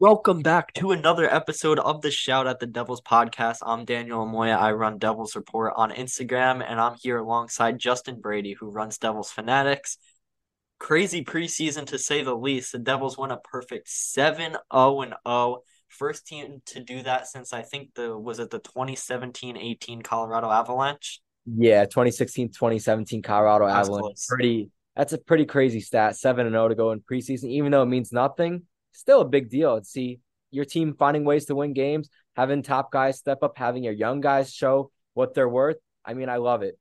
Welcome back to another episode of the Shout at the Devils podcast. I'm Daniel Amoia. I run Devils Report on Instagram, and I'm here alongside Justin Brady, who runs Devils Fanatics. Crazy preseason to say the least. The Devils won a perfect 7 0 0. First team to do that since I think the was it the 2017-18 Colorado Avalanche? Yeah, 2016, 2017 Colorado Avalanche. Pretty that's a pretty crazy stat. 7 and 0 to go in preseason even though it means nothing still a big deal to see your team finding ways to win games, having top guys step up, having your young guys show what they're worth. I mean, I love it.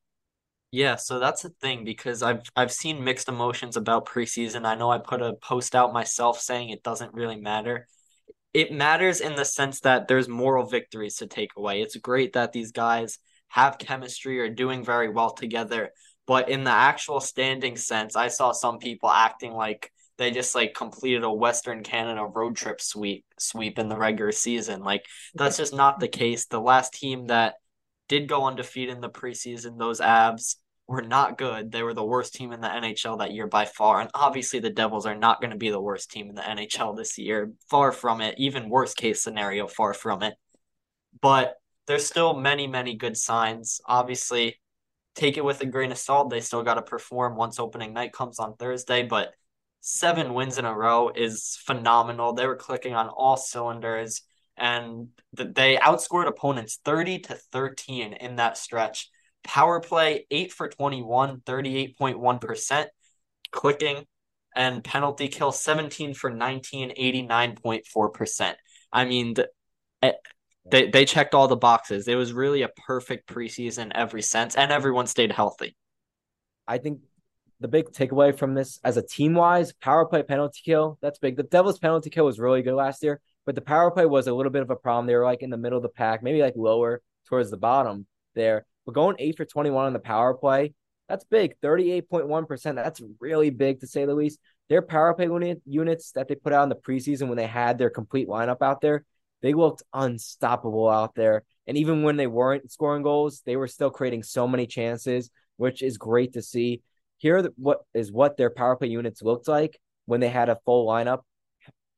Yeah, so that's the thing because I've I've seen mixed emotions about preseason. I know I put a post out myself saying it doesn't really matter. It matters in the sense that there's moral victories to take away. It's great that these guys have chemistry or doing very well together, but in the actual standing sense, I saw some people acting like they just like completed a Western Canada road trip sweep sweep in the regular season. Like that's just not the case. The last team that did go undefeated in the preseason, those Avs were not good. They were the worst team in the NHL that year by far. And obviously the Devils are not going to be the worst team in the NHL this year. Far from it. Even worst case scenario, far from it. But there's still many, many good signs. Obviously, take it with a grain of salt. They still got to perform once opening night comes on Thursday, but seven wins in a row is phenomenal. They were clicking on all cylinders and they outscored opponents 30 to 13 in that stretch. Power play 8 for 21, 38.1%, clicking and penalty kill 17 for 19, 89.4%. I mean, eh, they they checked all the boxes. It was really a perfect preseason every sense and everyone stayed healthy. I think the big takeaway from this as a team wise, power play penalty kill, that's big. The Devils penalty kill was really good last year, but the power play was a little bit of a problem. They were like in the middle of the pack, maybe like lower towards the bottom there. But going eight for 21 on the power play, that's big. 38.1%. That's really big to say the least. Their power play unit, units that they put out in the preseason when they had their complete lineup out there, they looked unstoppable out there. And even when they weren't scoring goals, they were still creating so many chances, which is great to see. Here, what is what their power play units looked like when they had a full lineup.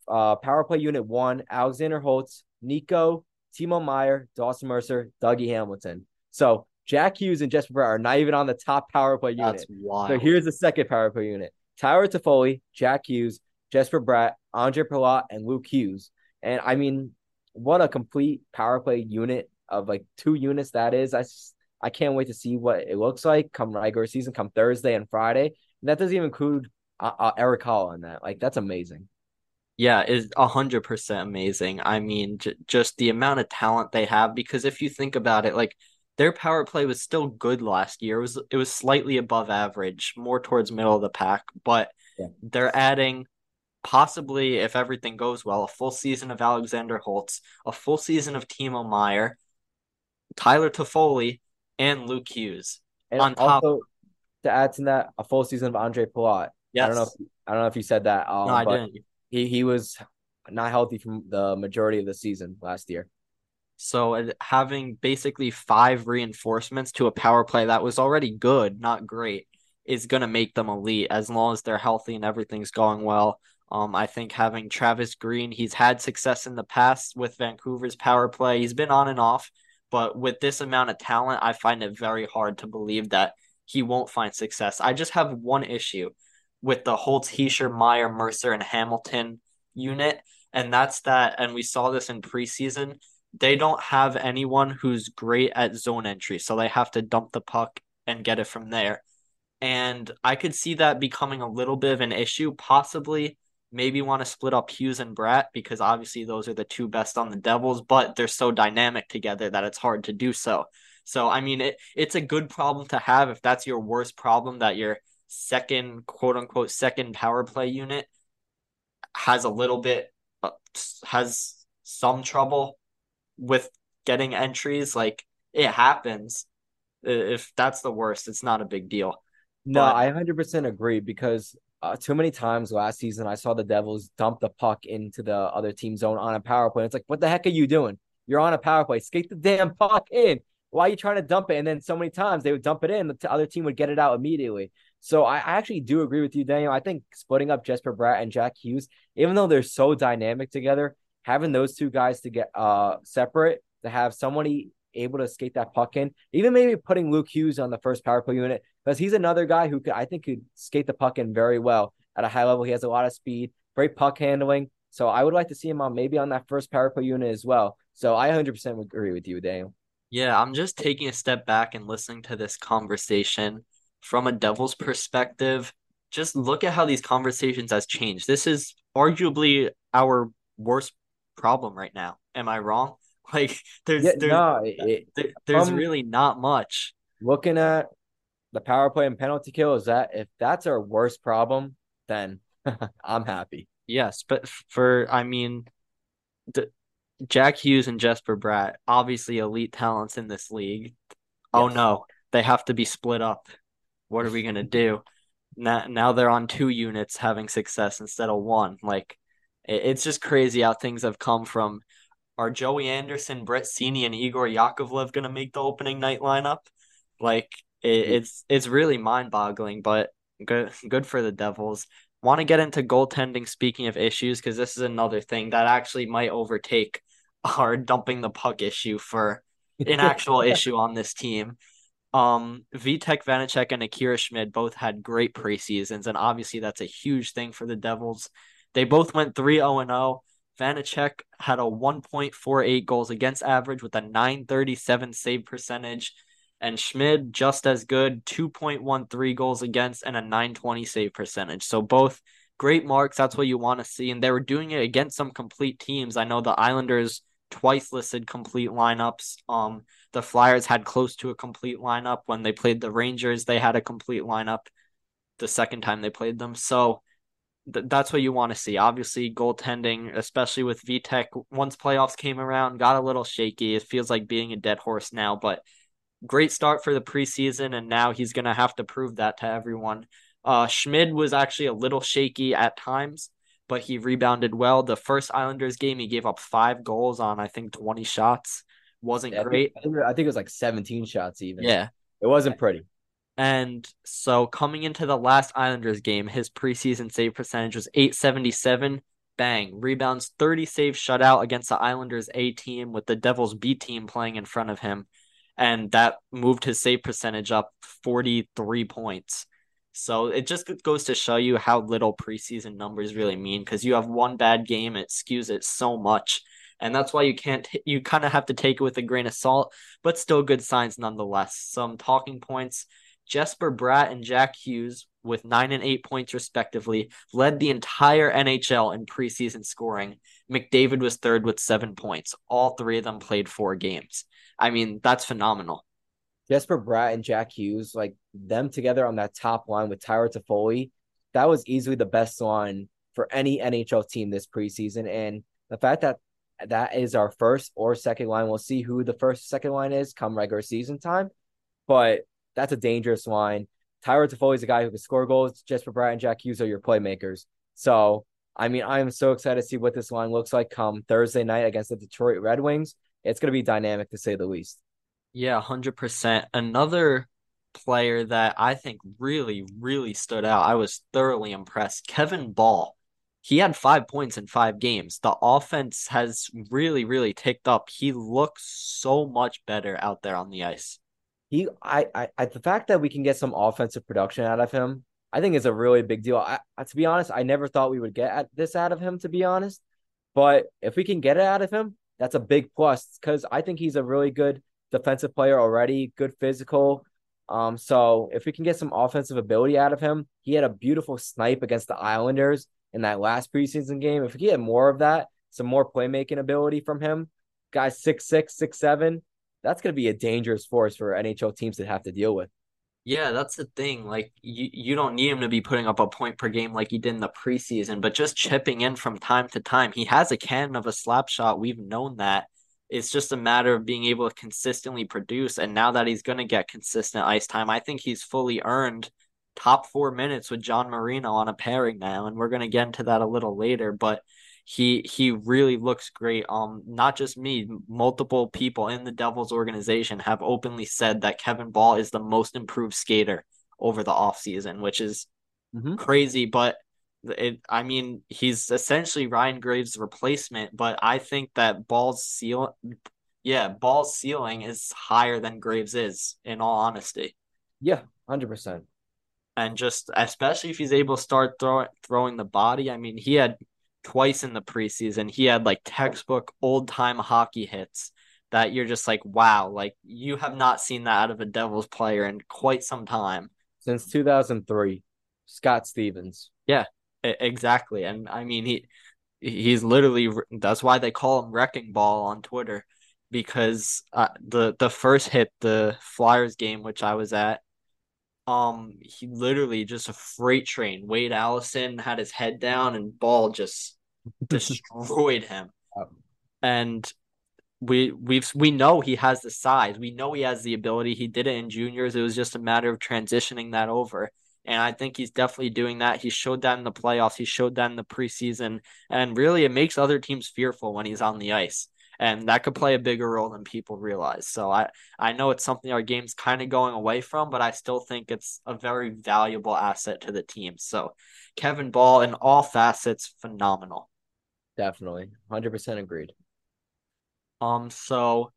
Uh, power play unit one: Alexander Holtz, Nico, Timo Meier, Dawson Mercer, Dougie Hamilton. So Jack Hughes and Jesper Bratt are not even on the top power play unit. That's wild. So here's the second power play unit: Tyler Toffoli, Jack Hughes, Jesper Bratt, Ondrej Palat, and Luke Hughes. And I mean, what a complete power play unit of like two units that is. I I can't wait to see what it looks like come regular season, come Thursday and Friday. And that doesn't even include uh, uh, Erik Haula in that. Like that's amazing. Yeah, is a hundred percent amazing. I mean, j- just the amount of talent they have. Because if you think about it, like their power play was still good last year. It was it was slightly above average, more towards middle of the pack. But yeah. they're adding possibly, if everything goes well, a full season of Alexander Holtz, a full season of Timo Meier, Tyler Toffoli, and Luke Hughes. And on top also, to add to that, a full season of Ondrej Palat. Yes. I don't know. If, I don't know if you said that. Um, no, I didn't. He he was not healthy from the majority of the season last year. So having basically five reinforcements to a power play that was already good, not great, is going to make them elite as long as they're healthy and everything's going well. Um, I think having Travis Green, he's had success in the past with Vancouver's power play. He's been on and off, but with this amount of talent, I find it very hard to believe that he won't find success. I just have one issue with the Holtz, Hischier, Meier, Mercer, and Hamilton unit, and that's that. And we saw this in preseason. They don't have anyone who's great at zone entry, so they have to dump the puck and get it from there. And I could see that becoming a little bit of an issue, possibly maybe want to split up Hughes and Bratt because obviously those are the two best on the Devils, but they're so dynamic together that it's hard to do so. So I mean it it's a good problem to have if that's your worst problem that your second quote unquote second power play unit has a little bit uh, has some trouble with getting entries like it happens if that's the worst it's not a big deal no but, i 100% agree because uh, too many times last season I saw the Devils dump the puck into the other team zone on a power play. It's like, what the heck are you doing? You're on a power play. Skate the damn puck in. Why are you trying to dump it? And then so many times they would dump it in, the other team would get it out immediately. So I, actually do agree with you, Daniel. I think splitting up Jesper Bratt and Jack Hughes, even though they're so dynamic together, having those two guys to get uh separate to have somebody able to skate that puck in, even maybe putting Luke Hughes on the first power play unit because he's another guy who could I think could skate the puck in very well at a high level. He has a lot of speed, great puck handling. So I would like to see him on maybe on that first power play unit as well. So I 100% agree with you, Daniel. Yeah, I'm just taking a step back and listening to this conversation from a Devils perspective. Just look at how these conversations has changed. This is arguably our worst problem right now. Am I wrong? Like there's Yeah, there's no, it, there- there's um, really not much. looking at the power play and penalty kill is that if that's our worst problem, then I'm happy. Yes, but for I mean, the, Jack Hughes and Jesper Bratt, obviously elite talents in this league. Oh no, they have to be split up. What are we gonna do? Now, now they're on two units having success instead of one. Like, it, it's just crazy how things have come from. Are Joey Anderson, Brett Seney, and Igor Yakovlev gonna make the opening night lineup? Like, it, it's it's really mind-boggling, but good good for the Devils want to get into goaltending speaking of issues because this is another thing that actually might overtake our dumping the puck issue for an actual issue on this team. Um, Vitek Vanecek and Akira Schmid both had great preseasons, and obviously that's a huge thing for the Devils. They both went 3 0 0. Vanacek had a 1.48 goals against average with a 937 save percentage, and Schmid just as good, 2.13 goals against and a 920 save percentage. So both great marks. That's what you want to see. And they were doing it against some complete teams. I know the Islanders twice listed complete lineups. Um, the Flyers had close to a complete lineup when they played the Rangers. They had a complete lineup the second time they played them. So th- that's what you want to see. Obviously, goaltending, especially with Vitek, once playoffs came around, got a little shaky. It feels like being a dead horse now, but great start for the preseason, and now he's going to have to prove that to everyone. Uh, Schmid was actually a little shaky at times, but he rebounded well. The first Islanders game, he gave up five goals on, I think, 20 shots. Wasn't Yeah, great. I think I think it was like 17 shots even. Yeah. It wasn't pretty. And so coming into the last Islanders game, his preseason save percentage was 877. Bang. Rebounds 30 save shutout against the Islanders A team with the Devils B team playing in front of him. And that moved his save percentage up 43 points. So it just goes to show you how little preseason numbers really mean because you have one bad game, it skews it so much. And that's why you can't, you kind of have to take it with a grain of salt, but still good signs nonetheless. Some talking points Jesper Bratt and Jack Hughes, with nine and eight points respectively, led the entire NHL in preseason scoring. McDavid was third with seven points. All three of them played four games. I mean, that's phenomenal. Jesper Bratt and Jack Hughes, like them together on that top line with Tyler Toffoli, that was easily the best line for any NHL team this preseason. And the fact that that is our first or second line, we'll see who the first second line is come regular season time. But that's a dangerous line. Tyler Toffoli is a guy who can score goals. Jesper Bratt and Jack Hughes are your playmakers. So, I mean, I am so excited to see what this line looks like come Thursday night against the Detroit Red Wings. It's going to be dynamic to say the least. Yeah, 100%. Another player that I think really, really stood out, I was thoroughly impressed. Kevin Bahl. He had five points in five games. The offense has really, really ticked up. He looks so much better out there on the ice. he I, I I the fact that we can get some offensive production out of him, I think is a really big deal. I, I to be honest, I never thought we would get at this out of him, to be honest. But if we can get it out of him, that's a big plus because I think he's a really good defensive player already, good physical. Um, so if we can get some offensive ability out of him, he had a beautiful snipe against the Islanders in that last preseason game. If we get more of that, some more playmaking ability from him, guys six six, six seven, that's going to be a dangerous force for NHL teams to have to deal with. Yeah, that's the thing. Like you, you don't need him to be putting up a point per game like he did in the preseason, but just chipping in from time to time. He has a cannon of a slap shot. We've known that. It's just a matter of being able to consistently produce. And now that he's going to get consistent ice time, I think he's fully earned top four minutes with John Marino on a pairing now. And we're going to get into that a little later. But he he really looks great. Um, not just me, multiple people in the Devils organization have openly said that Kevin Bahl is the most improved skater over the offseason, which is Mhm. crazy. But It, I mean, he's essentially Ryan Graves' replacement, but I think that Bahl's seal, yeah, Bahl's ceiling is higher than Graves is, in all honesty. Yeah, hundred percent. And just especially if he's able to start throw, throwing the body. I mean, he had twice in the preseason. He had like textbook old time hockey hits that you're just like, wow, like you have not seen that out of a Devils player in quite some time. Since 2003, Scott Stevens. Yeah, exactly. And I mean, he he's literally that's why they call him Wrecking Ball on Twitter because uh, the the first hit, the Flyers game, which I was at, um, he literally just a freight train. Wade Allison had his head down, and Bahl just destroyed him. And we we've we know he has the size. We know he has the ability. He did it in juniors. It was just a matter of transitioning that over. And I think he's definitely doing that. He showed that in the playoffs. He showed that in the preseason. And really it makes other teams fearful when he's on the ice. And that could play a bigger role than people realize. So I, I know it's something our game's kind of going away from, but I still think it's a very valuable asset to the team. So Kevin Bahl in all facets, phenomenal. Definitely. 100% agreed. Um, so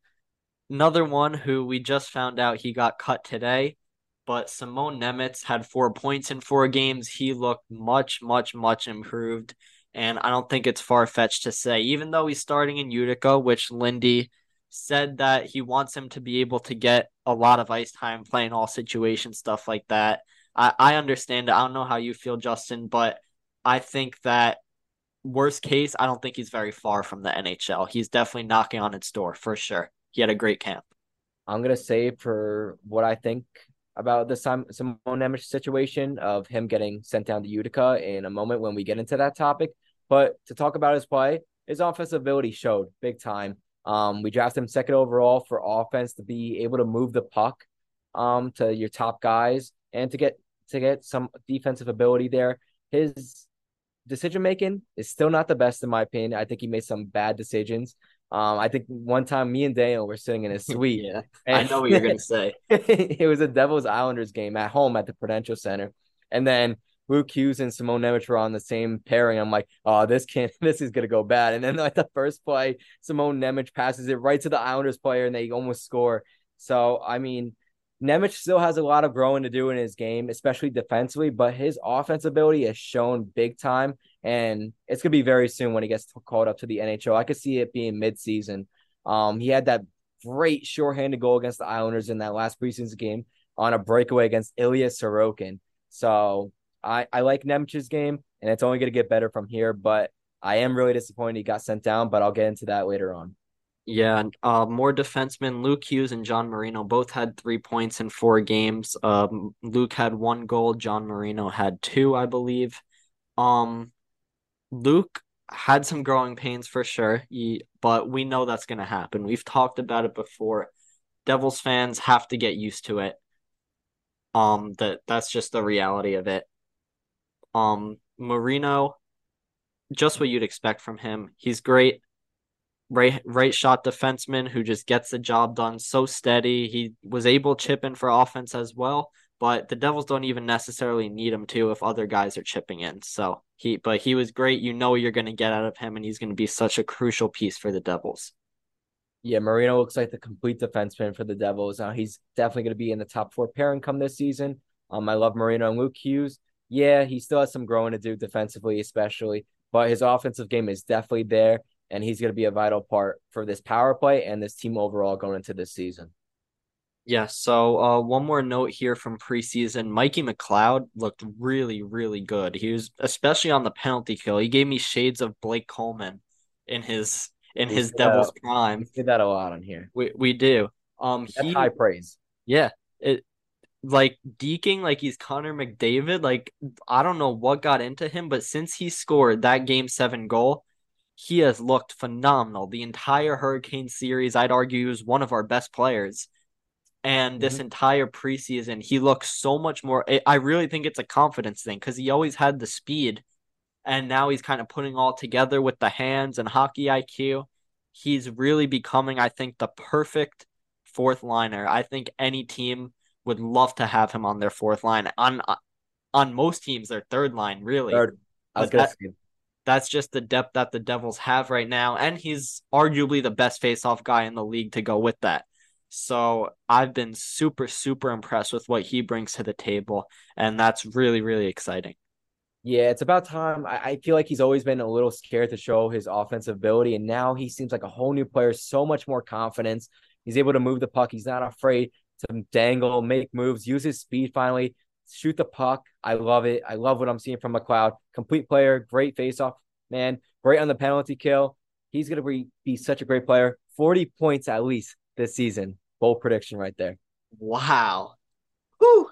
another one who we just found out he got cut today, but Simon Nemec had four points in four games. He looked much, much, much improved. And I don't think it's far fetched to say, even though he's starting in Utica, which Lindy said that he wants him to be able to get a lot of ice time playing all situations, stuff like that. I, I understand it. I don't know how you feel, Justin, but I think that worst case, I don't think he's very far from the NHL. He's definitely knocking on its door for sure. He had a great camp. I'm gonna say for what I think about the Simon Nemec situation of him getting sent down to Utica in a moment when we get into that topic. But to talk about his play, his offensive ability showed big time. Um, we drafted him second overall for offense to be able to move the puck um to your top guys and to get to get some defensive ability there. His decision making is still not the best in my opinion. I think he made some bad decisions. Um, I think one time me and Daniel were sitting in his suite. yeah, I know what you're gonna say. it was a Devils Islanders game at home at the Prudential Center, and then Luke Hughes and Simone Nemec were on the same pairing. I'm like, oh, this can't, this is gonna go bad. And then like the first play, Simone Nemec passes it right to the Islanders player, and they almost score. So I mean, Nemec still has a lot of growing to do in his game, especially defensively, but his offense ability has shown big time. And it's to be very soon when he gets called up to the NHL. I could see it being midseason. Um, he had that great shorthanded goal against the Islanders in that last preseason game on a breakaway against Ilya Sorokin. So I, I like Nemec's game, and it's only going to get better from here. But I am really disappointed he got sent down, but I'll get into that later on. Yeah, uh, more defensemen. Luke Hughes and John Marino both had three points in four games. Um, Luke had one goal. John Marino had two, I believe. Um, Luke had some growing pains for sure, he, but we know that's going to happen. We've talked about it before. Devils fans have to get used to it. Um, that that's just the reality of it. Um, Marino, just what you'd expect from him. He's great right right shot defenseman who just gets the job done so steady. He was able to chip in for offense as well, but the Devils don't even necessarily need him to if other guys are chipping in. So he but he was great. You know you're going to get out of him and he's going to be such a crucial piece for the Devils. Yeah, Marino looks like the complete defenseman for the Devils. Now he's definitely going to be in the top four pairing come this season. Um, I love Marino and Luke Hughes. Yeah, he still has some growing to do defensively, especially, but his offensive game is definitely there and he's going to be a vital part for this power play and this team overall going into this season. Yeah, so uh, one more note here from preseason. Mikey McLeod looked really, really good. He was especially on the penalty kill. He gave me shades of Blake Coleman in his in his Devils prime. We see that a lot on here. We we do. Um, That's he, high praise. Yeah, it like deking like he's Connor McDavid. Like I don't know what got into him, but since he scored that game seven goal, he has looked phenomenal. The entire Hurricane series, I'd argue, is one of our best players. And this mm-hmm. entire preseason, he looks so much more. I really think it's a confidence thing because he always had the speed, and now he's kind of putting all together with the hands and hockey IQ. He's really becoming, I think, the perfect fourth liner. I think any team would love to have him on their fourth line. On on most teams, their third line, really. Third. That, that's just the depth that the Devils have right now, and he's arguably the best face-off guy in the league to go with that. So I've been super, super impressed with what he brings to the table, and that's really, really exciting. Yeah, it's about time. I, I feel like he's always been a little scared to show his offensive ability, and now he seems like a whole new player, so much more confidence. He's able to move the puck. He's not afraid to dangle, make moves, use his speed finally, shoot the puck. I love it. I love what I'm seeing from McLeod. Complete player, great faceoff, man. Great on the penalty kill. He's gonna be, be such a great player. 40 points at least this season. Bold prediction right there. Wow. Whew.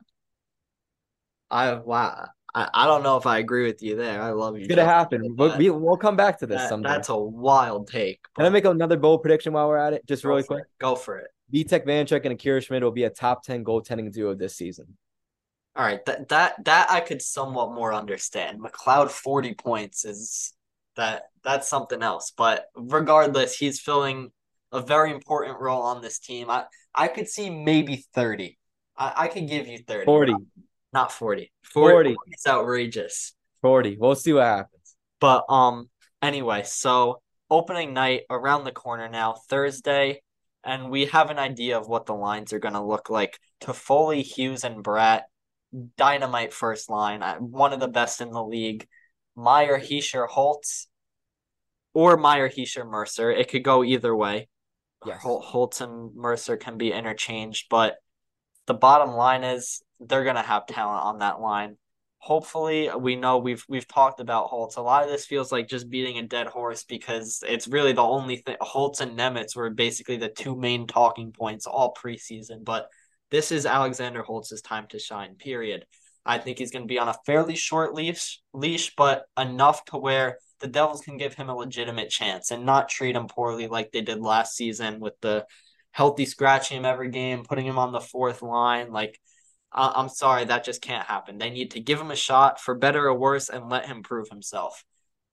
I wow. I, I don't know if I agree with you there. I love you. It's gonna happen. But we, we'll come back to this that- someday. that's a wild take. Can I make another bold prediction while we're at it? Just really quick. it. Go for it. Vitek Vanecek and Akira Schmid will be a top 10 goaltending duo this season. All right, that that that I could somewhat more understand. McLeod 40 points is that that's something else. But regardless, he's filling a very important role on this team. I I could see maybe 30. I, I could give you 30. 40. Not 40. 40. It's outrageous. 40. We'll see what happens. But um anyway, so opening night around the corner now, Thursday, and we have an idea of what the lines are going to look like. Toffoli, Hughes, and Bratt, dynamite first line, uh, one of the best in the league. Meyer, Hischier, Holtz, or Meyer, Hischier, Mercer. It could go either way. Yes. Hol- Holtz and Mercer can be interchanged, but the bottom line is they're going to have talent on that line hopefully uh, we know we've we've talked about Holtz. A lot of this feels like just beating a dead horse because it's really the only thing Holtz and Nemec were basically the two main talking points all preseason, but this is Alexander Holtz's time to shine, period. I think he's going to be on a fairly short leash, leash, but enough to where the Devils can give him a legitimate chance and not treat him poorly like they did last season with the healthy scratching him every game, putting him on the fourth line. Like uh, I'm sorry, that just can't happen. They need to give him a shot for better or worse and let him prove himself.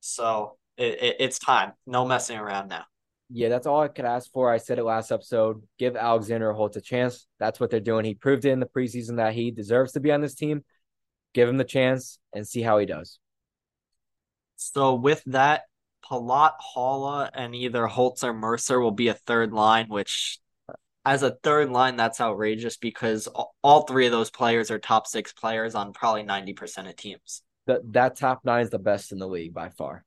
So it, it, it's time. No messing around now. Yeah, that's all I could ask for. I said it last episode. Give Alexander Holtz a chance. That's what they're doing. He proved it in the preseason that he deserves to be on this team. Give him the chance and see how he does. So with that, Palat, Haula, and either Holtz or Mercer will be a third line, which as a third line, that's outrageous because all three of those players are top six players on probably 90% of teams. That that top nine is the best in the league by far,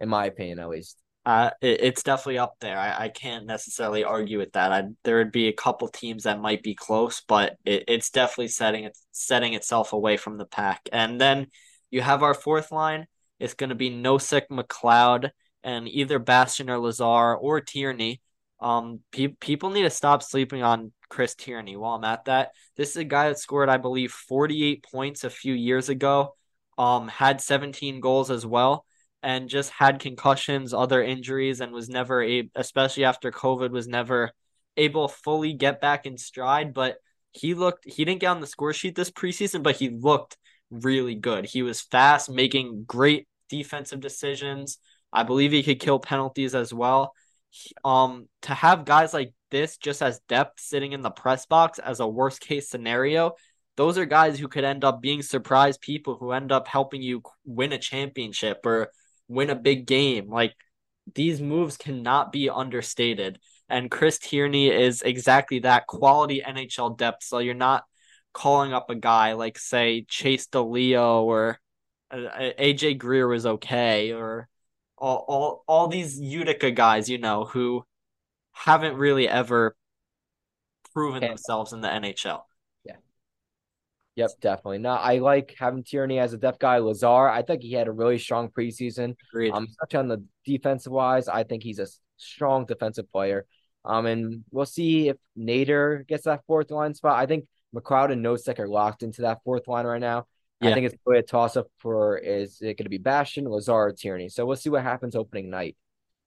in my opinion, at least. Uh, it, it's definitely up there. I, I can't necessarily argue with that. I, there would be a couple teams that might be close, but it, it's definitely setting it setting itself away from the pack. And then you have our fourth line. It's going to be Nosek, McLeod, and either Bastian or Lazar or Tierney. Um, pe- people need to stop sleeping on Chris Tierney. While I'm at that, this is a guy that scored, I believe, 48 points a few years ago. Um, had 17 goals as well, and just had concussions, other injuries, and was never a, especially after COVID, was never able fully get back in stride. But he looked, he didn't get on the score sheet this preseason, but he looked really good. He was fast, making great defensive decisions. I believe he could kill penalties as well um to have guys like this just as depth sitting in the press box as a worst case scenario those are guys who could end up being surprise people who end up helping you win a championship or win a big game. Like these moves cannot be understated. And Chris Tierney is exactly that quality NHL depth. So you're not calling up a guy like say Chase DeLeo or uh, AJ Greer was okay or all, all all these Utica guys, you know, who haven't really ever proven themselves in the NHL. Yeah. Yep, definitely. Now I like having Tierney as a depth guy. Lazar, I think he had a really strong preseason. Agreed. Um, such on the defensive wise, I think he's a strong defensive player. Um, and we'll see if Nader gets that fourth line spot. I think McLeod and Nosek are locked into that fourth line right now. Yeah. I think it's really a toss up for is it going to be Bastian, Lazar, or Tierney? So we'll see what happens opening night.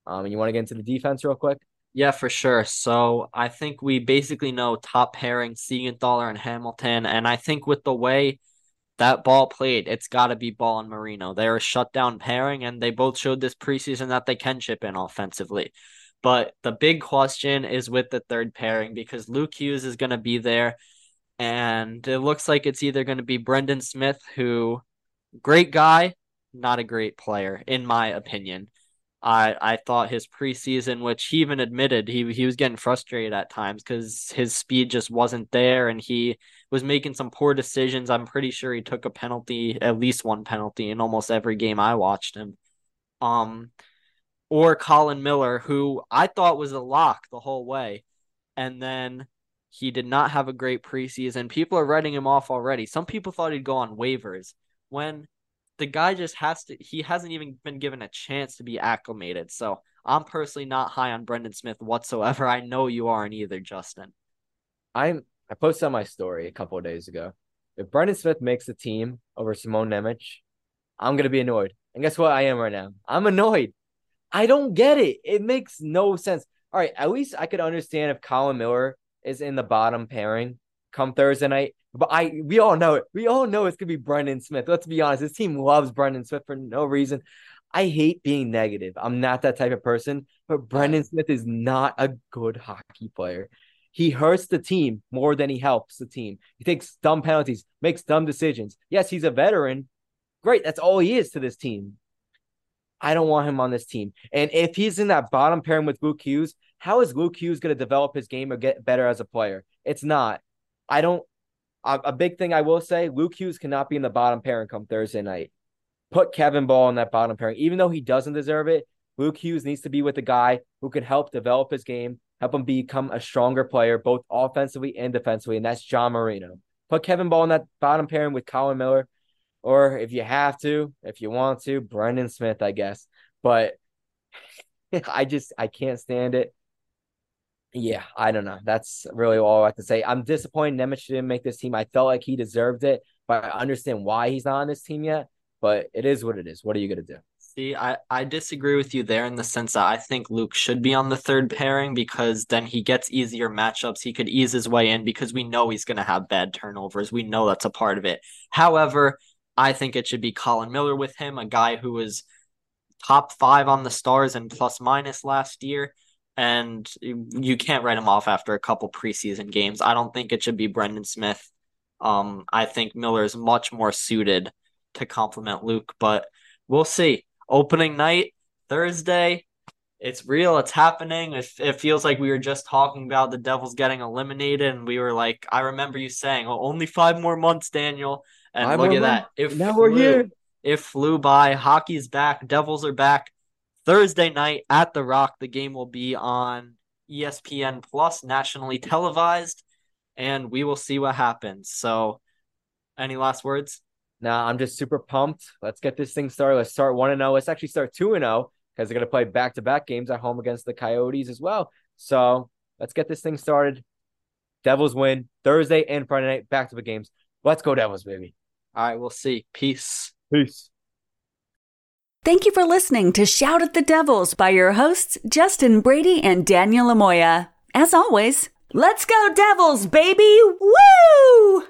Um, and you want to get into the defense real quick? Yeah, for sure. So I think we basically know top pairing Siegenthaler and Hamilton, and I think with the way that Bahl played, it's got to be Bahl and Marino. They're a shutdown pairing, and they both showed this preseason that they can chip in offensively. But the big question is with the third pairing because Luke Hughes is going to be there. And it looks like it's either going to be Brendan Smith, who great guy, not a great player, in my opinion. I I thought his preseason, which he even admitted he he was getting frustrated at times because his speed just wasn't there, and he was making some poor decisions. I'm pretty sure he took a penalty, at least one penalty, in almost every game I watched him. Um, or Colin Miller, who I thought was a lock the whole way, and then he did not have a great preseason. People are writing him off already. Some people thought he'd go on waivers when the guy just has to he hasn't even been given a chance to be acclimated. So I'm personally not high on Brendan Smith whatsoever. I know you aren't either, Justin. I'm I posted on my story a couple of days ago. If Brendan Smith makes the team over Simone Nemec, I'm gonna be annoyed. And guess what I am right now? I'm annoyed. I don't get it. It makes no sense. All right, at least I could understand if Colin Miller is in the bottom pairing come Thursday night. But I we all know it. We all know it's gonna be Brendan Smith. Let's be honest. This team loves Brendan Smith for no reason. I hate being negative. I'm not that type of person, but Brendan Smith is not a good hockey player. He hurts the team more than he helps the team. He takes dumb penalties, makes dumb decisions. Yes, he's a veteran. Great. That's all he is to this team. I don't want him on this team. And if he's in that bottom pairing with Luke Hughes, how is Luke Hughes going to develop his game or get better as a player? It's not. I don't. A, a big thing I will say: Luke Hughes cannot be in the bottom pairing come Thursday night. Put Kevin Bahl in that bottom pairing, even though he doesn't deserve it. Luke Hughes needs to be with a guy who can help develop his game, help him become a stronger player, both offensively and defensively, and that's John Marino. Put Kevin Bahl in that bottom pairing with Colin Miller, or if you have to, if you want to, Brendan Smith, I guess. But I just I can't stand it yeah, I don't know. That's really all I have to say. I'm disappointed Nemec didn't make this team. I felt like he deserved it, but I understand why he's not on this team yet. But it is what it is. What are you gonna do? See, I, I disagree with you there in the sense that I think Luke should be on the third pairing because then he gets easier matchups. He could ease his way in because we know he's going to have bad turnovers. We know that's a part of it. However, I think it should be Colin Miller with him, a guy who was top five on the stars and plus minus last year and you can't write him off after a couple preseason games. I don't think it should be Brendan Smith. Um, I think Miller is much more suited to complement Luke, but we'll see. Opening night Thursday, it's real. It's happening. It, it feels like we were just talking about the Devils getting eliminated, and we were like, I remember you saying, "Oh, only five more months, Daniel." And five look at that. If now flew, we're here. It flew by. Hockey's back. Devils are back. Thursday night at the Rock. The game will be on ESPN Plus, nationally televised, and we will see what happens. So, any last words? Nah, I'm just super pumped. Let's get this thing started. Let's start 1 0. Let's actually start 2 0 because they're going to play back to back games at home against the Coyotes as well. So, let's get this thing started. Devils win Thursday and Friday night back to the games. Let's go, Devils, baby. All right, we'll see. Peace. Peace. Thank you for listening to Shout at the Devils by your hosts, Justin Brady and Daniel Lamoya. As always, let's go Devils, baby! Woo!